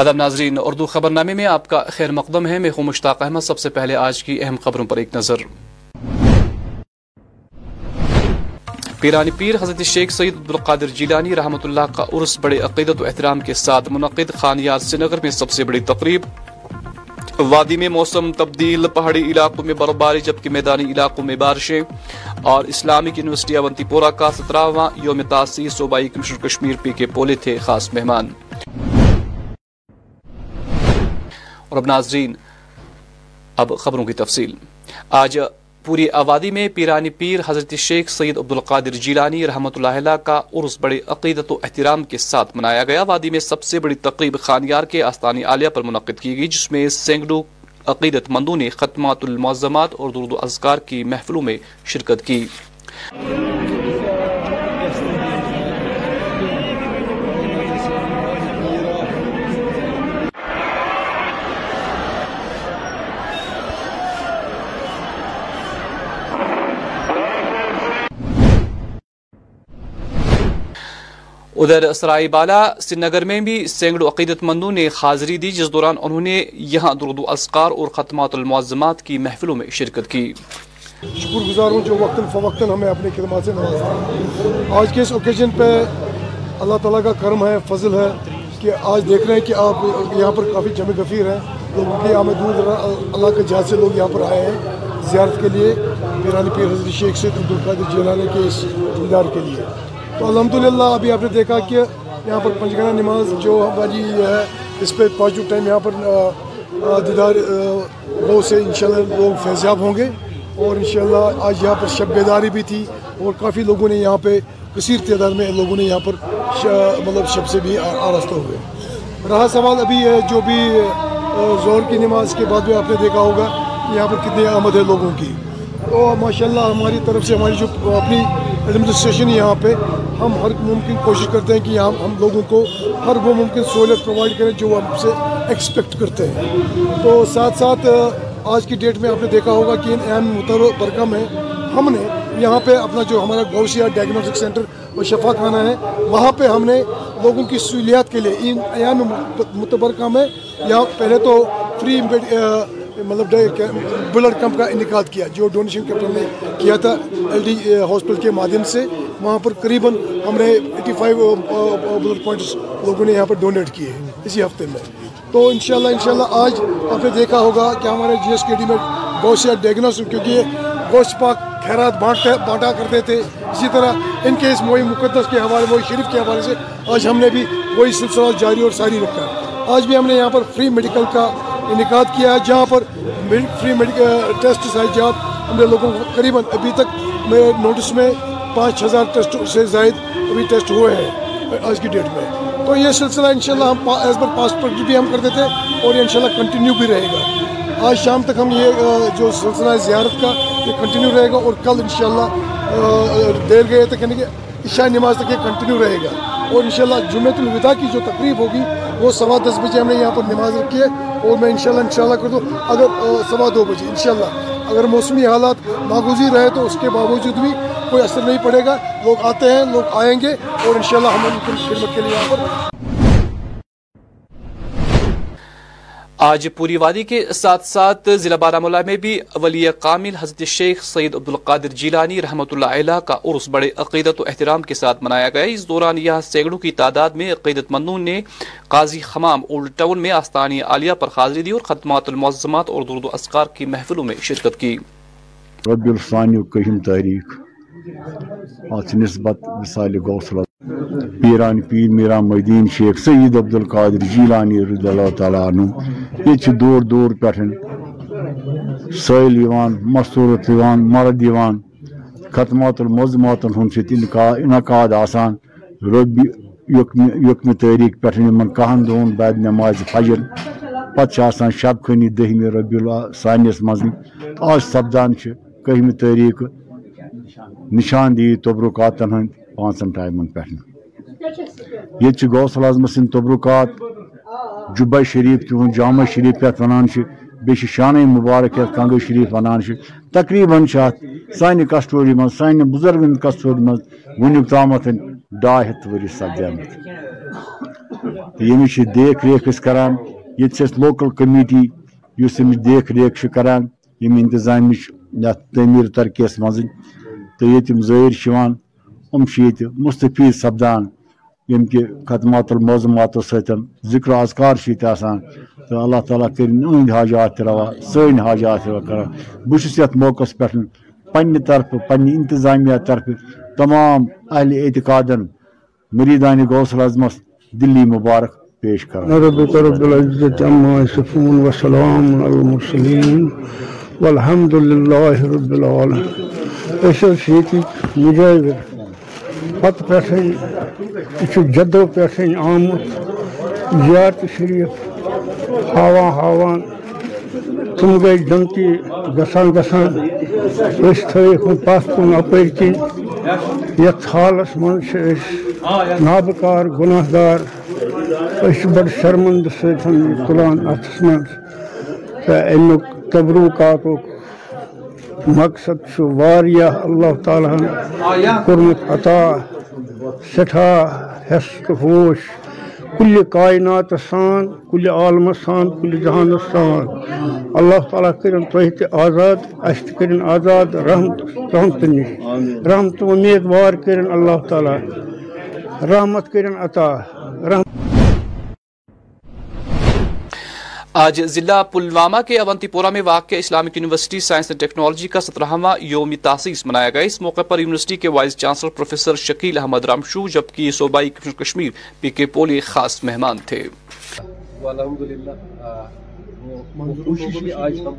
آداب ناظرین اردو خبر نامے میں آپ کا خیر مقدم ہے میں ہوں مشتاق احمد سب سے پہلے آج کی اہم خبروں پر ایک نظر پیرانی پیر حضرت شیخ سعید عبدالقادر جیلانی رحمت اللہ کا بڑے عقیدت و احترام کے ساتھ منعقد خانیار سنگر میں سب سے بڑی تقریب وادی میں موسم تبدیل پہاڑی علاقوں میں برباری جبکہ میدانی علاقوں میں بارشیں اور اسلامک یونیورسٹی اونتی پورہ کا سترہواں یوم تاسی صوبائی کشمیر پی کے پولے تھے خاص مہمان اور اب اب ناظرین خبروں کی تفصیل آج پوری آبادی میں پیرانی پیر حضرت شیخ سید عبد القادر جیلانی رحمۃ اللہ علیہ کا عرس بڑے عقیدت و احترام کے ساتھ منایا گیا وادی میں سب سے بڑی تقریب خانیار کے آستانی عالیہ پر منعقد کی گئی جس میں سینگڈو عقیدت مندوں نے ختمات المعظمات اور درد و اذکار کی محفلوں میں شرکت کی ادھر سرائی بالا سری نگر میں بھی سینگڑوں عقیدت مندوں نے حاضری دی جس دوران انہوں نے یہاں درد و اذکار اور ختمات المعظمات کی محفلوں میں شرکت کی شکر گزار ہوں جو وقتاً فوقتاً ہمیں اپنے خدمات سے ناض آج کے اس اوکیجن پہ اللہ تعالیٰ کا کرم ہے فضل ہے کہ آج دیکھ رہے ہیں کہ آپ یہاں پر کافی جمع غفیر ہیں لوگوں دور در اللہ کے جہاں سے لوگ یہاں پر آئے ہیں زیارت کے لیے پیرانی پیر حضرت شیخ کے اس دیدار کے لیے تو الحمد للہ ابھی آپ نے دیکھا کہ یہاں پر پنجگانہ نماز جو ہماری ہے اس پہ پازیٹو ٹائم یہاں پر دیدار وہ سے ان شاء اللہ لوگ فیضیاب ہوں گے اور ان شاء اللہ آج یہاں پر شب بیداری بھی تھی اور کافی لوگوں نے یہاں پہ کثیر تعداد میں لوگوں نے یہاں پر مطلب شب سے بھی آراستہ ہوئے رہا سوال ابھی ہے جو بھی زور کی نماز کے بعد بھی آپ نے دیکھا ہوگا کہ یہاں پر کتنی آمد ہے لوگوں کی تو ماشاء اللہ ہماری طرف سے ہماری جو اپنی ایڈمنسٹریشن یہاں پہ ہم ہر ممکن کوشش کرتے ہیں کہ یہاں ہم لوگوں کو ہر وہ ممکن سہولت پرووائڈ کریں جو ہم سے ایکسپیکٹ کرتے ہیں تو ساتھ ساتھ آج کی ڈیٹ میں آپ نے دیکھا ہوگا کہ ان اہم متبرکہ میں ہم نے یہاں پہ اپنا جو ہمارا گوشیا ڈائگنوسٹک سینٹر شفا خانہ ہے وہاں پہ ہم نے لوگوں کی سہولیات کے لیے ان اہم متبرکہ میں یہاں پہلے تو فری مطلب بلڈ کیمپ کا انعقاد کیا جو ڈونیشن کیمپ نے کیا تھا ایل ڈی ہاسپٹل کے مادھیم سے وہاں پر قریباً ہم نے ایٹی فائیو بلڈ پوائنٹس لوگوں نے یہاں پر ڈونیٹ کیے ہیں اسی ہفتے میں تو ان شاء اللہ ان شاء اللہ آج آپ نے دیکھا ہوگا کہ ہمارے جی ایس کے ڈی میں گوشت ڈائگنوس کیونکہ گوشت پاک خیرات بانٹتے بانٹا کرتے تھے اسی طرح ان کے اس موئی مقدس کے حوالے موئی شریف کے حوالے سے آج ہم نے بھی وہی سلسلہ جاری اور ساری رکھا آج بھی ہم نے یہاں پر فری میڈیکل کا انعقاد کیا ہے جہاں پر فری میڈیکل ٹیسٹ ہے جہاں ہم نے لوگوں کو قریباً ابھی تک میں نوٹس میں پانچ ہزار ٹیسٹ سے زائد ابھی ٹیسٹ ہوئے ہیں آج کی ڈیٹ میں تو یہ سلسلہ ان شاء اللہ ہم ایز پر پاسپورٹ بھی ہم کرتے تھے اور ان شاء اللہ کنٹینیو بھی رہے گا آج شام تک ہم یہ جو سلسلہ ہے زیارت کا یہ کنٹینیو رہے گا اور کل ان شاء اللہ دیر گئے تک یعنی کہ عشاء نماز تک یہ کنٹینیو رہے گا اور انشاءاللہ شاء اللہ الوداع کی جو تقریب ہوگی وہ سوا دس بجے ہم نے یہاں پر نماز رکھی ہے اور میں انشاءاللہ انشاءاللہ کر دوں اگر سوا دو بجے انشاءاللہ اگر موسمی حالات ناگزیر رہے تو اس کے باوجود بھی کوئی اثر نہیں پڑے گا لوگ آتے ہیں لوگ آئیں گے اور انشاءاللہ ہم ان کی خدمت کے لیے یہاں پر آج پوری وادی کے ساتھ ساتھ ضلع بارہ مولا میں بھی ولی کامل حضرت شیخ عبد عبدالقادر جیلانی رحمۃ اللہ علیہ کا عرس بڑے عقیدت و احترام کے ساتھ منایا گیا اس دوران یہاں سینکڑوں کی تعداد میں عقیدت مندون نے قاضی حمام اولڈ ٹاؤن میں آستانی عالیہ پر حاضری دی اور ختمات المعظمات اور درد و اسکار کی محفلوں میں شرکت کی رب تاریخ نسبت مثال پیران پیر میرا مدین شیخ سید عبدالقادر جیلانی رضی اللہ تعالیٰ عنہ یہ دور دور پہ سل مصورت مرد ختمات الموزماتن ہند سا انعقاد آبی یقم تعریق پھن کہن دونوں بعد نماز پھجل پان شب خنی دہم سانس مز آج سپدان کہم تاریخ نشاندہی تبرکاتن ہند پانچن ٹائمن پہ یہ گوسل اعظم سند تبرکات جب شریف تو جامعہ شریف یعنی وان بی شان مبارک یعنی کنگو شریف و تقریباً ات سانہ کسٹوری مان سان بزرگ کسٹوری مجھ ویک تام ڈا ہری سدھ ریخ كرانہ لوكل كمیٹی اس دیك ریخ كرانظام یعنی تعمیر ترقی یس مزے تو یہ زیر امشیت مستفید سبدان یم کی ختمات الموزمات سیتن ذکر اذکار شیت آسان تو اللہ تعالیٰ کرن اند حاجات روا سین حاجات تروا کرن بشیس یت موقع پہن پنی طرف پنی انتظامیہ طرف تمام اہل اعتقادن مریدان غوث عظمس دلی مبارک پیش کر رب رب العزت اما سفون و سلام المرسلین والحمد للہ رب العالم اشرف شیتی مجاہد پ جدو پہ آمت زیارت شریف پیارت شريف تم گئی جمتی گسان گھسان اس پن کن یت حالس مجھے ناب كار گناہ دار اچھے بڑ شرمند ستى تلان اتر ميں امیك تبرو كاک مقصد اللہ تعالیٰ کورمت عطا سٹاہ حس کل کائنات کل عالم سان کل جہان سان اللہ تعالیٰ کرن تی آزاد اس کرن آزاد رحمت رحمت نش رحمت کرن اللہ تعالیٰ رحمت کرن عطا رحمت آج ضلع پلوامہ کے اونتی پورہ میں واقع Islamic university science and technology کا سترہواں یوم تاسیس منایا گیا اس موقع پر یونیورسٹی کے vice chancellor professor Shakeel Ahmad Ramshoo جبکہ صوبائی کمشنر کشمیر پی کے پولی خاص مہمان تھے آج ہم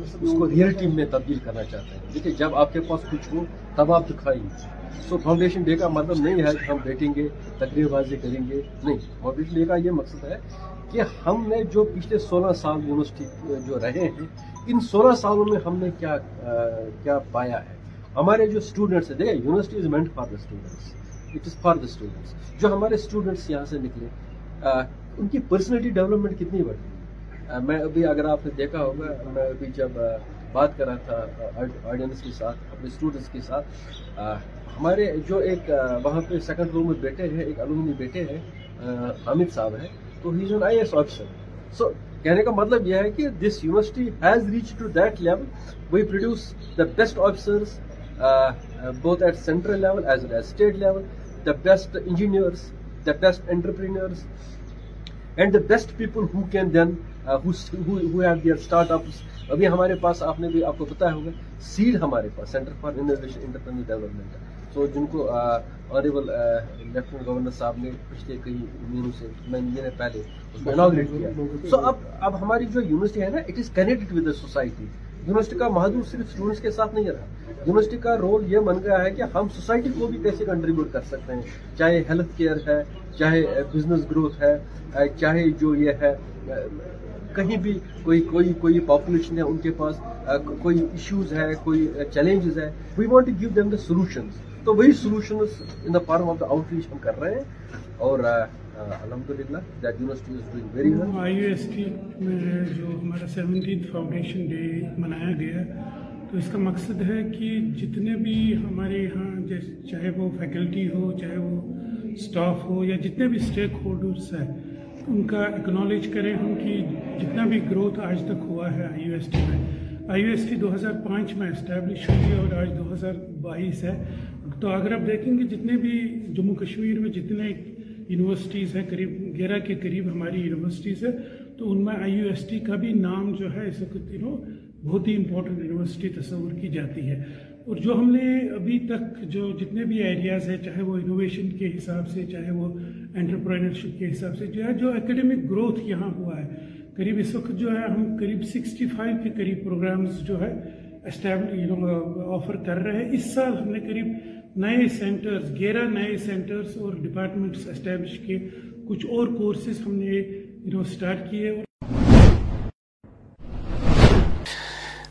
اس کو ریئل ٹیم میں تبدیل کرنا چاہتے ہیں دیکھیے جب آپ کے پاس کچھ ہو تب آپ دکھائیں گے سو فاؤنڈیشن ڈے کا مطلب نہیں ہے کہ ہم بیٹھیں گے تقریر بازی کریں گے نہیں فاؤنڈیشن ڈے کا یہ مقصد ہے کہ ہم نے جو پچھلے سولہ سال یونیورسٹی جو رہے ہیں ان سولہ سالوں میں ہم نے کیا کیا پایا ہے ہمارے جو اسٹوڈنٹس ہیں دیکھیں university is meant for the students it is for the students جو ہمارے اسٹوڈنٹس یہاں سے نکلے ان کی پرسنلٹی ڈیولپمنٹ کتنی بڑھ گئی میں ابھی اگر آپ نے دیکھا ہوگا میں ابھی جب بات کر رہا تھا آڈینس کے ساتھ اپنے اسٹوڈنٹس کے ساتھ ہمارے جو ایک وہاں پہ سیکنڈ روم میں بیٹے ہیں ایک علومنی بیٹے ہیں حامد صاحب ہیں تو he is an I S officer so کہنے کا مطلب یہ ہے کہ this university has reach to that level we produce the best officers both at central level as well as state level the best engineers the best entrepreneurs and the best people who can then have their startups ابھی ہمارے پاس آپ نے بھی آپ کو بتایا ہوگا cell ہمارے پاس centre for innovation entrepreneur development ہے تو جن کو آنریبل لیفٹنٹ گورنر صاحب نے پچھلے کئی مہینوں سے مین نے پہلے سو اب اب ہماری جو یونیورسٹی ہے نا it is the society university کا محدود صرف اسٹوڈنٹس کے ساتھ نہیں رہا یونیورسٹی کا رول یہ بن گیا ہے کہ ہم سوسائٹی کو بھی کیسے کنٹریبیوٹ کر سکتے ہیں چاہے ہیلتھ کیئر ہے چاہے بزنس گروتھ ہے چاہے جو یہ ہے کہیں بھی کوئی کوئی کوئی پاپولیشن ہے ان کے پاس کوئی ایشوز ہے کوئی چیلنجز ہے we want give them the solutions تو وہی solution in the form of the outreach ہم کر رہے ہیں اور الحمد للہ that university is doing very well I U S T میں جو ہمارا سیونٹینتھ فاؤنڈیشن ڈے منایا گیا تو اس کا مقصد ہے کہ جتنے بھی ہمارے یہاں چاہے وہ فیکلٹی ہو چاہے وہ سٹاف ہو یا جتنے بھی سٹیک ہولڈرس ہیں ان کا اکنالج کریں ہم کہ جتنا بھی گروتھ آج تک ہوا ہے آئی یو ایس ٹی میں آئی یو ایس ٹی دو ہزار پانچ میں اسٹیبلش ہوئی اور آج دو ہزار بائیس ہے تو اگر آپ دیکھیں گے جتنے بھی جموں کشمیر میں جتنے یونیورسٹیز ہیں قریب گیرہ کے قریب ہماری یونیورسٹیز ہے تو ان میں آئی یو ایس ٹی کا بھی نام جو ہے اس وقت تینوں بہت ہی امپورٹنٹ یونیورسٹی تصور کی جاتی ہے اور جو ہم نے ابھی تک جو جتنے بھی ایریاز ہیں چاہے وہ انوویشن کے حساب سے چاہے وہ انٹرپرینرشپ کے حساب سے جو ہے جو اکیڈیمک گروتھ یہاں ہوا ہے قریب اس وقت جو ہے ہم قریب سکسٹی فائیو کے قریب پروگرامز جو ہے اسٹیبل آفر کر رہے ہیں اس سال ہم نے قریب نئے سینٹرز گیرہ نئے سینٹرز اور ڈپارٹمنٹس اسٹیبلش کے کچھ اور کورسز ہم نے سٹارٹ کیے اور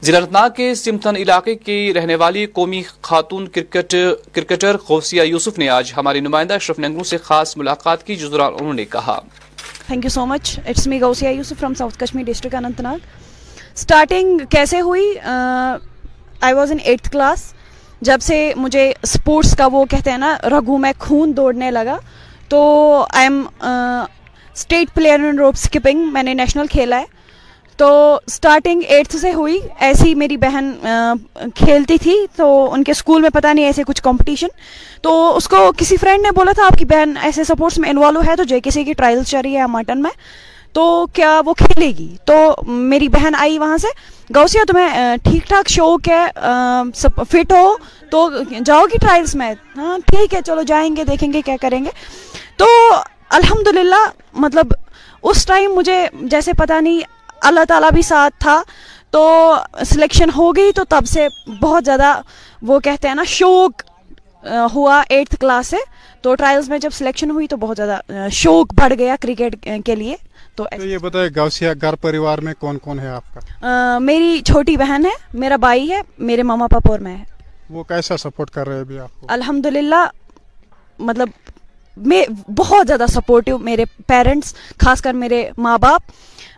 ضلع ناگ کے سمتھن علاقے کی رہنے والی قومی خاتون کرکٹ کرکٹر خوفیہ یوسف نے آج ہماری نمائندہ اشرف ننگرو سے خاص ملاقات کی جس دوران انہوں نے کہا thank you so much it's me Gousia Yousuf from south Kashmir district Anantnag starting کیسے ہوئی I was in eighth class جب سے مجھے اسپورٹس کا وہ کہتے ہیں نا رگو میں خون دوڑنے لگا تو I am state player in rope skipping میں نے نیشنل کھیلا ہے تو اسٹارٹنگ ایٹتھ سے ہوئی ایسی میری بہن کھیلتی تھی تو ان کے اسکول میں پتہ نہیں ایسے کچھ کمپٹیشن تو اس کو کسی فرینڈ نے بولا تھا آپ کی بہن ایسے سپورٹس میں انوالو ہے تو جے کسی کی ٹرائلس چل رہی ہے مٹن میں تو کیا وہ کھیلے گی تو میری بہن آئی وہاں سے گوسیا تمہیں ٹھیک ٹھاک شوق ہے سب فٹ ہو تو جاؤ گی ٹرائلس میں ہاں ٹھیک ہے چلو جائیں گے دیکھیں گے کیا کریں گے تو الحمد مطلب اس ٹائم مجھے جیسے پتہ نہیں اللہ تعالیٰ بھی ساتھ تھا تو سلیکشن ہو گئی تو تب سے بہت زیادہ وہ کہتے ہیں نا شوق ہوا ایٹتھ کلاس سے تو ٹرائلز میں جب سلیکشن ہوئی تو بہت زیادہ شوق بڑھ گیا کرکٹ کے لیے تو یہ گھر پریوار میں کون کون ہے آپ کا میری چھوٹی بہن ہے میرا بھائی ہے میرے ماما پاپا اور میں ہے وہ کیسا سپورٹ کر رہے ہیں الحمد للہ مطلب میں بہت زیادہ سپورٹ میرے پیرنٹس خاص کر میرے ماں باپ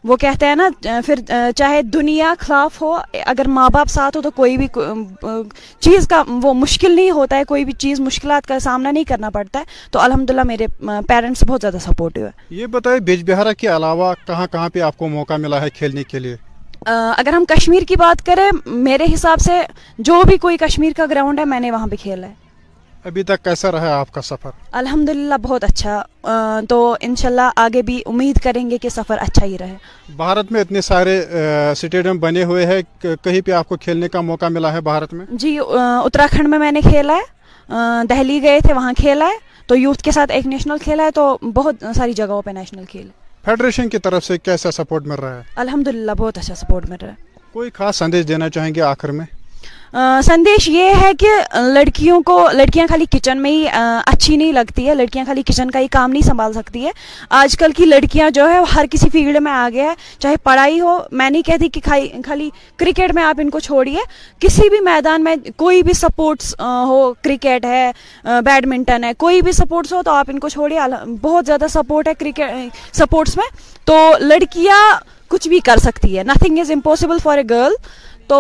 وہ کہتے ہیں نا پھر چاہے دنیا خلاف ہو اگر ماں باپ ساتھ ہو تو کوئی بھی چیز کا وہ مشکل نہیں ہوتا ہے کوئی بھی چیز مشکلات کا سامنا نہیں کرنا پڑتا ہے تو الحمدللہ میرے پیرنٹس بہت زیادہ سپورٹیو ہے یہ بتائیں بیج بہارہ کے علاوہ کہاں کہاں پہ آپ کو موقع ملا ہے کھیلنے کے لیے اگر ہم کشمیر کی بات کریں میرے حساب سے جو بھی کوئی کشمیر کا گراؤنڈ ہے میں نے وہاں پہ کھیلا ہے ابھی تک کیسا رہا آپ کا سفر الحمدللہ بہت اچھا تو انشاءاللہ آگے بھی امید کریں گے کہ سفر اچھا ہی رہے بھارت میں اتنے سارے بنے ہوئے ہیں کہیں پہ آپ کو کھیلنے کا موقع ملا ہے بھارت میں جی اتراکھنڈ میں میں نے کھیلا ہے دہلی گئے تھے وہاں کھیلا ہے تو یوتھ کے ساتھ ایک نیشنل کھیلا ہے تو بہت ساری جگہوں پہ نیشنل کھیل فیڈریشن کی طرف سے کیسا سپورٹ مل رہا ہے الحمدللہ بہت اچھا سپورٹ مل رہا ہے کوئی خاص سندیش دینا چاہیں گے آخر میں سندیش یہ ہے کہ لڑکیوں کو لڑکیاں خالی کچن میں ہی اچھی نہیں لگتی ہے لڑکیاں خالی کچن کا ہی کام نہیں سنبھال سکتی ہے آج کل کی لڑکیاں جو ہے ہر کسی فیلڈ میں آ گیا ہے چاہے پڑھائی ہو میں نہیں کہتی کہ خالی کرکٹ میں آپ ان کو چھوڑیے کسی بھی میدان میں کوئی بھی سپورٹس ہو کرکٹ ہے بیڈمنٹن ہے کوئی بھی سپورٹس ہو تو آپ ان کو چھوڑیے بہت زیادہ سپورٹ ہے کرکٹ سپورٹس میں تو لڑکیاں کچھ بھی کر سکتی ہے nothing is impossible for a girl تو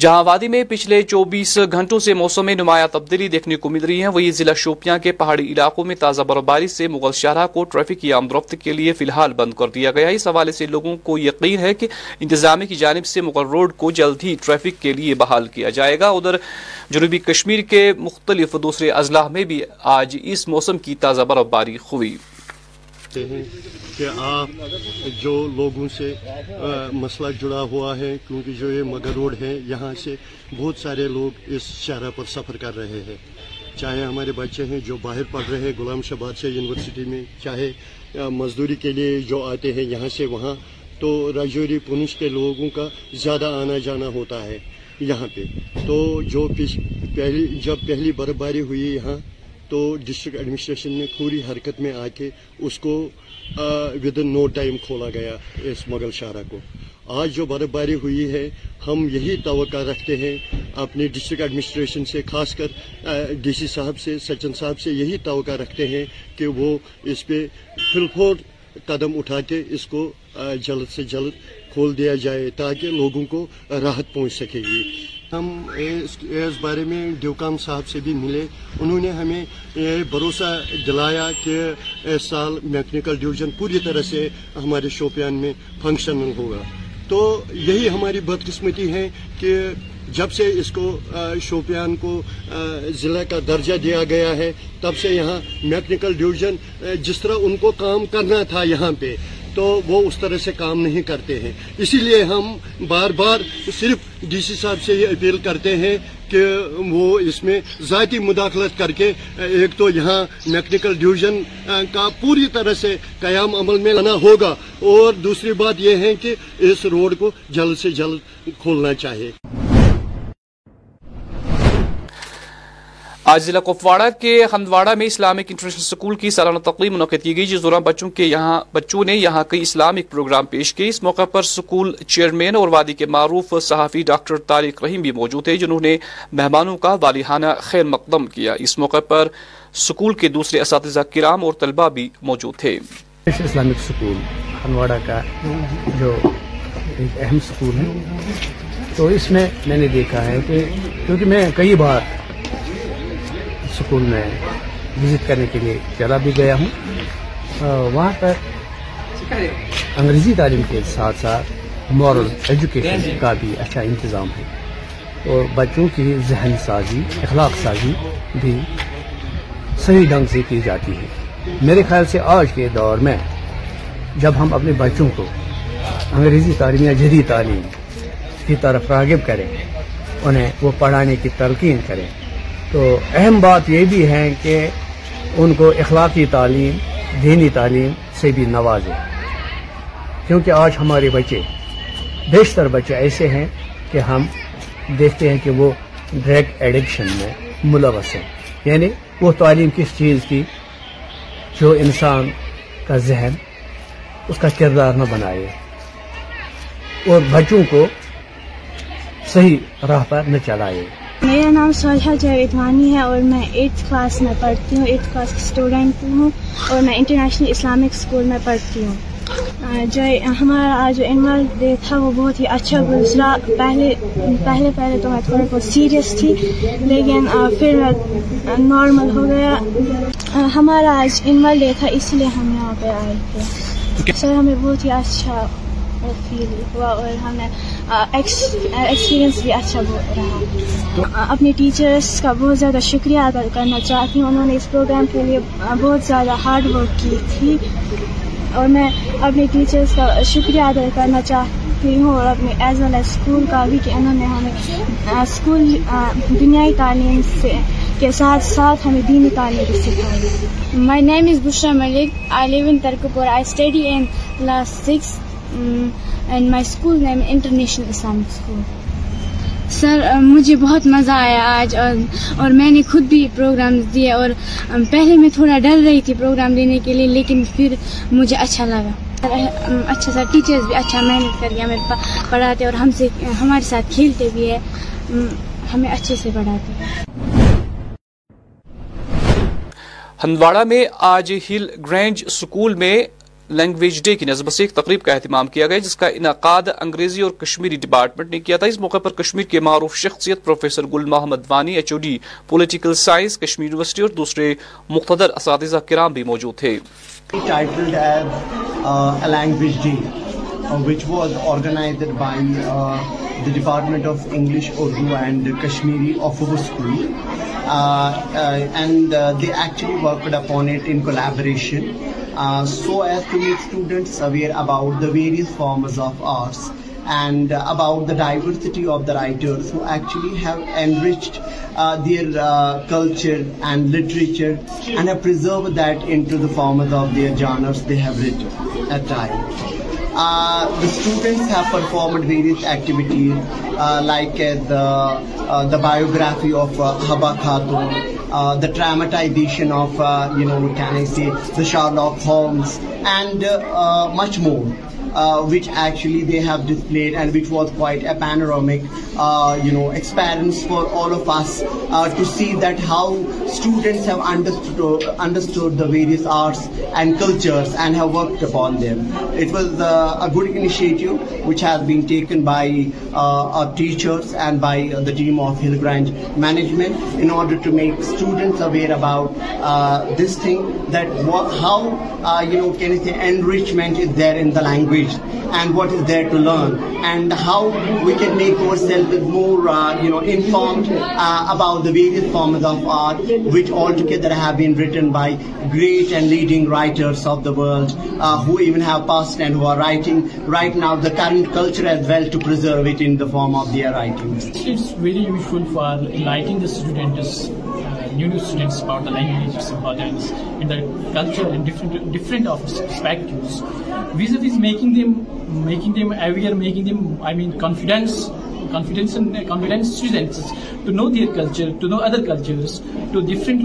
جہاں وادی میں پچھلے چوبیس گھنٹوں سے موسم میں نمایاں تبدیلی دیکھنے کو مل رہی ہے وہی ضلع شوپیاں کے پہاڑی علاقوں میں تازہ برفباری سے مغل شاہراہ کو ٹریفک کی آمد کے لیے فی الحال بند کر دیا گیا اس حوالے سے لوگوں کو یقین ہے کہ انتظامیہ کی جانب سے مغل روڈ کو جلد ہی ٹریفک کے لیے بحال کیا جائے گا ادھر جنوبی کشمیر کے مختلف دوسرے اضلاع میں بھی آج اس موسم کی تازہ برفباری ہوئی ہیں کہ آپ جو لوگوں سے مسئلہ جڑا ہوا ہے کیونکہ جو یہ مگر روڈ ہے یہاں سے بہت سارے لوگ اس شہرہ پر سفر کر رہے ہیں چاہے ہمارے بچے ہیں جو باہر پڑھ رہے ہیں غلام سے یونیورسٹی میں چاہے مزدوری کے لیے جو آتے ہیں یہاں سے وہاں تو راجوری پونچھ کے لوگوں کا زیادہ آنا جانا ہوتا ہے یہاں پہ تو جو پہلی برف باری ہوئی یہاں تو ڈسٹرکٹ ایڈمنسٹریشن نے پوری حرکت میں آ کے اس کو ود ان نو ٹائم کھولا گیا اس مغل شاہراہ کو آج جو برف باری ہوئی ہے ہم یہی توقع رکھتے ہیں اپنے ڈسٹرکٹ ایڈمنسٹریشن سے خاص کر ڈی سی صاحب سے سچن صاحب سے یہی توقع رکھتے ہیں کہ وہ اس پہ فلفور قدم اٹھا کے اس کو جلد سے جلد کھول دیا جائے تاکہ لوگوں کو راحت پہنچ سکے گی ہم اس بارے میں دیوکام صاحب سے بھی ملے انہوں نے ہمیں یہ بھروسہ دلایا کہ اس سال میکنیکل ڈویژن پوری طرح سے ہمارے شوپیان میں فنکشنل ہوگا تو یہی ہماری بدقسمتی ہے کہ جب سے اس کو شوپیان کو ضلع کا درجہ دیا گیا ہے تب سے یہاں میکنیکل ڈویژن جس طرح ان کو کام کرنا تھا یہاں پہ تو وہ اس طرح سے کام نہیں کرتے ہیں اسی لیے ہم بار بار صرف ڈی سی صاحب سے یہ اپیل کرتے ہیں کہ وہ اس میں ذاتی مداخلت کر کے ایک تو یہاں میکنیکل ڈویژن کا پوری طرح سے قیام عمل میں لانا ہوگا اور دوسری بات یہ ہے کہ اس روڈ کو جلد سے جلد کھولنا چاہیے آج ضلع کپواڑہ کے ہندواڑہ میں اسلامک انٹرنیشنل اسکول کی سالانہ تقریب منعقد کی گئی جس دوران بچوں کے یہاں بچوں نے یہاں کئی اسلامک پروگرام پیش کیے اس موقع پر اسکول چیئرمین اور وادی کے معروف صحافی ڈاکٹر طارق رحیم بھی موجود تھے جنہوں نے مہمانوں کا والی خیر مقدم کیا اس موقع پر اسکول کے دوسرے اساتذہ کرام اور طلبہ بھی موجود تھے سکول سکول کا جو اہم ہے تو اس میں میں نے دیکھا ہے کہ کیونکہ میں کئی بار سکون میں وزٹ کرنے کے لیے چلا بھی گیا ہوں وہاں پر انگریزی تعلیم کے ساتھ ساتھ مورل ایجوکیشن کا بھی اچھا انتظام ہے اور بچوں کی ذہن سازی اخلاق سازی بھی صحیح ڈھنگ سے کی جاتی ہے میرے خیال سے آج کے دور میں جب ہم اپنے بچوں کو انگریزی تعلیم یا جدید تعلیم کی طرف راغب کریں انہیں وہ پڑھانے کی تلقین کریں تو اہم بات یہ بھی ہے کہ ان کو اخلاقی تعلیم دینی تعلیم سے بھی نوازے کیونکہ آج ہمارے بچے بیشتر بچے ایسے ہیں کہ ہم دیکھتے ہیں کہ وہ ڈرگ ایڈکشن میں ملوث ہیں یعنی وہ تعلیم کس چیز کی جو انسان کا ذہن اس کا کردار نہ بنائے اور بچوں کو صحیح راہ پر نہ چلائے میرا نام سہجھا جاویدوانی ہے اور میں ایٹتھ کلاس میں پڑھتی ہوں ایٹتھ کلاس کی اسٹوڈنٹ ہوں اور میں انٹرنیشنل اسلامک اسکول میں پڑھتی ہوں جو ہمارا آج جو انور ڈے تھا وہ بہت ہی اچھا گزرا پہلے پہلے پہلے تو میں تھوڑا بہت سیریس تھی لیکن پھر نارمل ہو گیا ہمارا آج انور ڈے تھا اس لیے ہم یہاں پہ آئے تھے سر ہمیں بہت ہی اچھا فیل ہوا اور ہمیں ایکسپیرینس بھی اچھا رہا اپنے ٹیچرس کا بہت زیادہ شکریہ ادا کرنا چاہتی ہوں انہوں نے اس پروگرام کے لیے بہت زیادہ ہارڈ ورک کی تھی اور میں اپنے ٹیچرس کا شکریہ ادا کرنا چاہتی ہوں اور اپنے ایز ویل ایز اسکول کا بھی کہ انہوں نے ہمیں اسکول دنیائی تعلیم سے کے ساتھ ساتھ ہمیں دینی تعلیم بھی سکھائی name is Bushra Malik I live in Tarakpur I study in class six and my school name international Islamic school sir مجھے بہت مزہ آیا آج اور اور میں نے خود بھی پروگرام دیا اور um, پہلے میں تھوڑا ڈر رہی تھی پروگرام دینے کے لیے لیکن پھر مجھے اچھا لگا um, اچھا سر ٹیچرز بھی اچھا محنت کر کے ہمیں پڑھاتے اور ہم سے ہمارے ساتھ کھیلتے بھی ہے um, ہمیں اچھے سے پڑھاتے ہندواڑہ میں آج ہل گرینج سکول میں لینگویج ڈے کی نصب سے ایک تقریب کا اہتمام کیا گیا جس کا انعقاد انگریزی اور کشمیری ڈپارٹمنٹ نے کیا تھا اس موقع پر کشمیر کے معروف شخصیت professor Gul Mohammad Wani H O D political science Kashmir university اور دوسرے مقتدر اساتذہ کرام بھی موجود تھے uh, uh, which was organized by uh, the Department of English, Urdu and Kashmiri of our school. Uh, uh, and uh, they actually worked upon it in collaboration so as students aware about various forms of arts and about the diversity of the writers rare culture and literature and pro that in forms of dance performed varieties لائکرافی of Habba Khatoon Uh, the dramatization of, can I say, the Sherlock Holmes and uh, uh, much more. Uh, which actually they have displayed and which was quite a panoramic uh, experience for all of us uh, to see that how students have understood the various arts and cultures and have worked upon them. It was a good initiative which has been taken by our teachers and by the team of Hillgrant management in order to make students aware about this thing, that how can I say enrichment is there in the language and what is there to learn and how we can make yourself more form about forms of art all together beaten by great and leading writer of the current culture as well to pro it form of the writers new students ways as making them making them aware making them I mean confidence to know their culture and writer and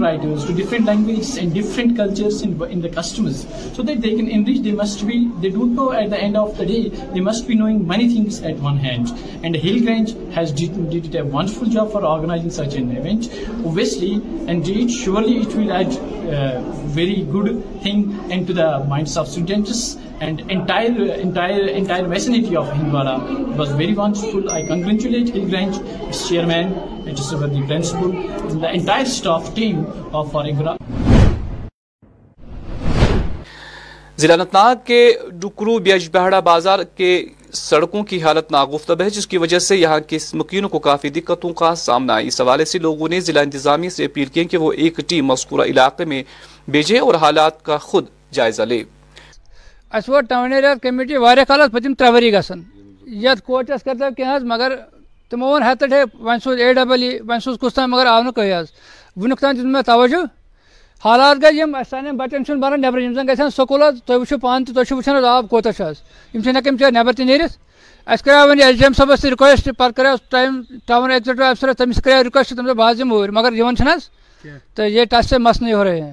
languages انسٹمز reach بیو at داڈ of day must be knowing many things at one hand ہلج that a wonderful job for organizing such اینچلی very good thing and to the minds office and entire entire entire vicinity of Hindwara was very wonderful. I congratulate Hill Grange, its chairman, it is the principal, and the entire staff team of Oregon. ضلع ناگ کے ڈکرو بیج بہڑا بازار کے سڑکوں کی حالت ناگفتب ہے جس کی وجہ سے یہاں کے مکینوں کو کافی دقتوں کا سامنا ہے اس حوالے سے لوگوں نے ضلع انتظامیہ سے اپیل کی کہ وہ ایک ٹیم مذکورہ علاقے میں بھیجے اور حالات کا خود جائزہ لے اس وقت ٹاؤن ایریا کمیٹی وار کال پتم ترے وری گھن یت کوچس کرتا دیا کی مگر تمو ون ہت ہے سوز اے ڈبل ای ون سوز کس تم مگر آو نیز ونیک تم دن میں توجہ حالات گئی سان بچن چھ بران نبر زن گھن سکول تھی وچو پان تو تھی وچان آب کوتا ہکم چیز نبر تھی نیرت اس کریو وی ایس ڈی ایم صبس رکویسٹ پہ کرو ٹائم ٹاؤن ایگزیکٹو افسر تمہیں کریو رکویسٹ تم بہت دم اوور مگر یہ چھ تو یہ ٹس مسن ہو رہے ہیں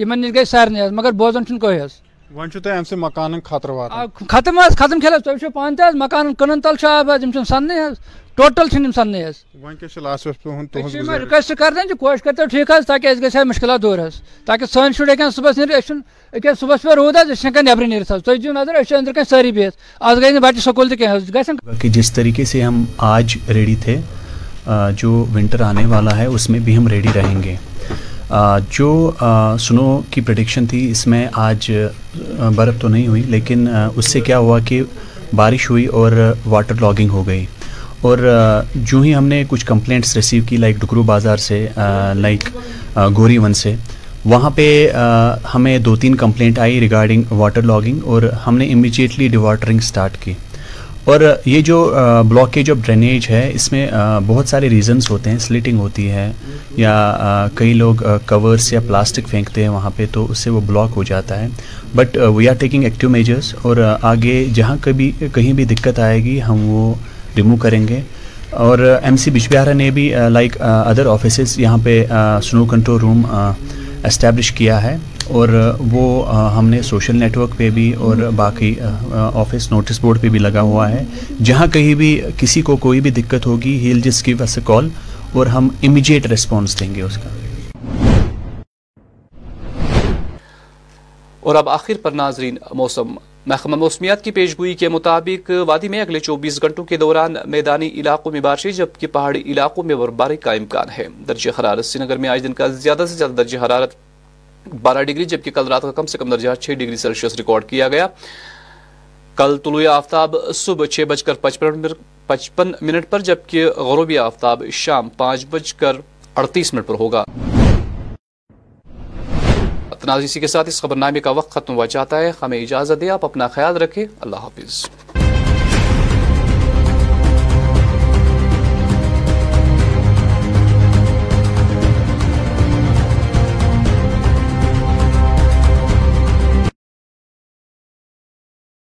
یمن گئی سارن بوزان ختم ختم کھیل تیشو پانی مکان کنن تل ٹوٹل کوشش کرتے ٹھیک تاکہ اس گیم مشکلات دور تاکہ سن شروع ہے صبح نیچے اچھے صُبح روز نیبر نیتو نظر ابھی ادرک سری بھت آج گی نا بچہ سکول کہیں کہ جس طریقے سے ہم آج ریڈی تھے جو ونٹر آنے والا ہے اس میں بھی ہم ریڈی رہیں گے جو سنو کی پریڈکشن تھی اس میں آج برف تو نہیں ہوئی لیکن اس سے کیا ہوا کہ بارش ہوئی اور واٹر لاگنگ ہو گئی اور جو ہی ہم نے کچھ کمپلینٹس ریسیو کی لائک ڈکرو بازار سے لائک گوری ون سے وہاں پہ ہمیں دو تین کمپلینٹ آئی ریگارڈنگ واٹر لاگنگ اور ہم نے امیجیٹلی ڈیواٹرنگ اسٹارٹ کی اور یہ جو بلاکیج آف ڈرینیج ہے اس میں بہت سارے ریزنز ہوتے ہیں سلیٹنگ ہوتی ہے یا کئی لوگ کورس یا پلاسٹک پھینکتے ہیں وہاں پہ تو اس سے وہ بلاک ہو جاتا ہے but we are taking active measures اور آگے جہاں کبھی کہیں بھی دقت آئے گی ہم وہ ریمو کریں گے اور ایم سی بجبہارا نے بھی لائک ادر آفیسز یہاں پہ سنو کنٹرول روم اسٹیبلش کیا ہے اور وہ ہم نے سوشل نیٹورک پہ بھی اور باقی آفس نوٹس بورڈ پہ بھی لگا ہوا ہے جہاں کہیں بھی کسی کو کوئی بھی دقت ہوگی ہیل جس کی کال اور ہم امیجیٹ دیں گے اس کا اور اب آخر پر ناظرین موسم محکمہ موسمیات کی پیشگوئی کے مطابق وادی میں اگلے چوبیس گھنٹوں کے دوران میدانی علاقوں میں بارشیں جبکہ پہاڑی علاقوں میں برباری کا امکان ہے درجہ حرارت سری نگر میں آج دن کا زیادہ سے زیادہ درجہ حرارت بارہ ڈگری جبکہ کل رات کا کم سے کم درجہ چھ ڈگری سیلسیس ریکارڈ کیا گیا کل طلوع آفتاب صبح چھ بج کر پچپن منٹ پر جبکہ غروبی آفتاب شام پانچ بج کر اڑتیس منٹ پر ہوگا اسی کے ساتھ اس خبر نامے کا وقت ختم ہوا چاہتا ہے ہمیں اجازت دے آپ اپنا خیال رکھیں اللہ حافظ